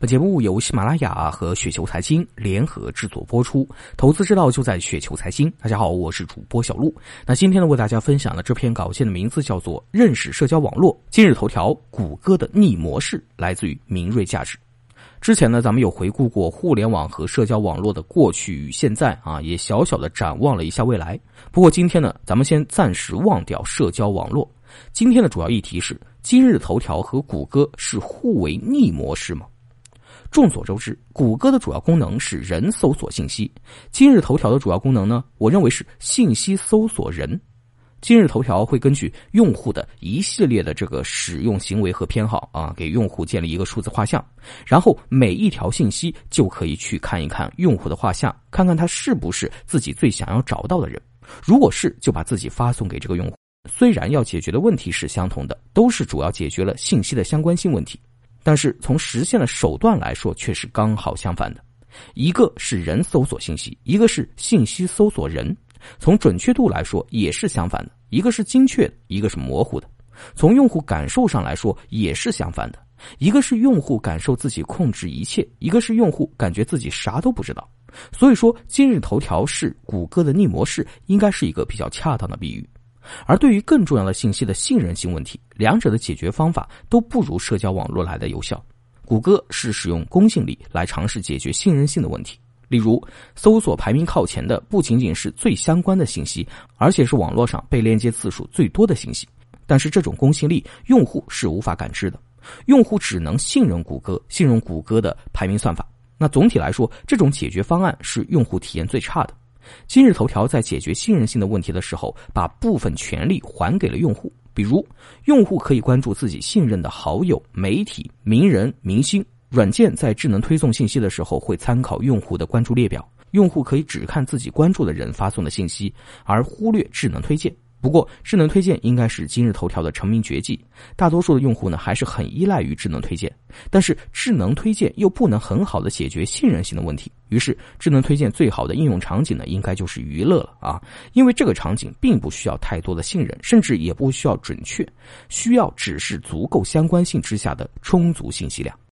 本节目由喜马拉雅和雪球财经联合制作播出，投资之道就在雪球财经。大家好，我是主播小璐。那今天呢，为大家分享的这篇稿件的名字叫做《认识社交网络》，今日头条谷歌的逆模式来自于明锐价值。之前呢，咱们有回顾过互联网和社交网络的过去与现在啊，也小小的展望了一下未来。不过今天呢，咱们先暂时忘掉社交网络。今天的主要议题是：今日头条和谷歌是互为逆模式吗？众所周知，谷歌的主要功能是人搜索信息。今日头条的主要功能呢，我认为是信息搜索人。今日头条会根据用户的一系列的这个使用行为和偏好啊，给用户建立一个数字画像，然后每一条信息就可以去看一看用户的画像，看看他是不是自己最想要找到的人。如果是，就把自己发送给这个用户。虽然要解决的问题是相同的，都是主要解决了信息的相关性问题。但是从实现的手段来说，却是刚好相反的。一个是人搜索信息，一个是信息搜索人。从准确度来说，也是相反的。一个是精确的，一个是模糊的。从用户感受上来说，也是相反的。一个是用户感受自己控制一切，一个是用户感觉自己啥都不知道。所以说，今日头条是谷歌的逆模式，应该是一个比较恰当的比喻。而对于更重要的信息的信任性问题，两者的解决方法都不如社交网络来的有效。谷歌是使用公信力来尝试解决信任性的问题，例如搜索排名靠前的不仅仅是最相关的信息，而且是网络上被链接次数最多的信息。但是这种公信力，用户是无法感知的，用户只能信任谷歌，信任谷歌的排名算法。那总体来说，这种解决方案是用户体验最差的。今日头条在解决信任性的问题的时候，把部分权利还给了用户。比如，用户可以关注自己信任的好友、媒体、名人、明星。软件在智能推送信息的时候，会参考用户的关注列表。用户可以只看自己关注的人发送的信息，而忽略智能推荐。不过，智能推荐应该是今日头条的成名绝技。大多数的用户呢，还是很依赖于智能推荐。但是，智能推荐又不能很好的解决信任性的问题。于是，智能推荐最好的应用场景呢，应该就是娱乐了啊！因为这个场景并不需要太多的信任，甚至也不需要准确，需要只是足够相关性之下的充足信息量。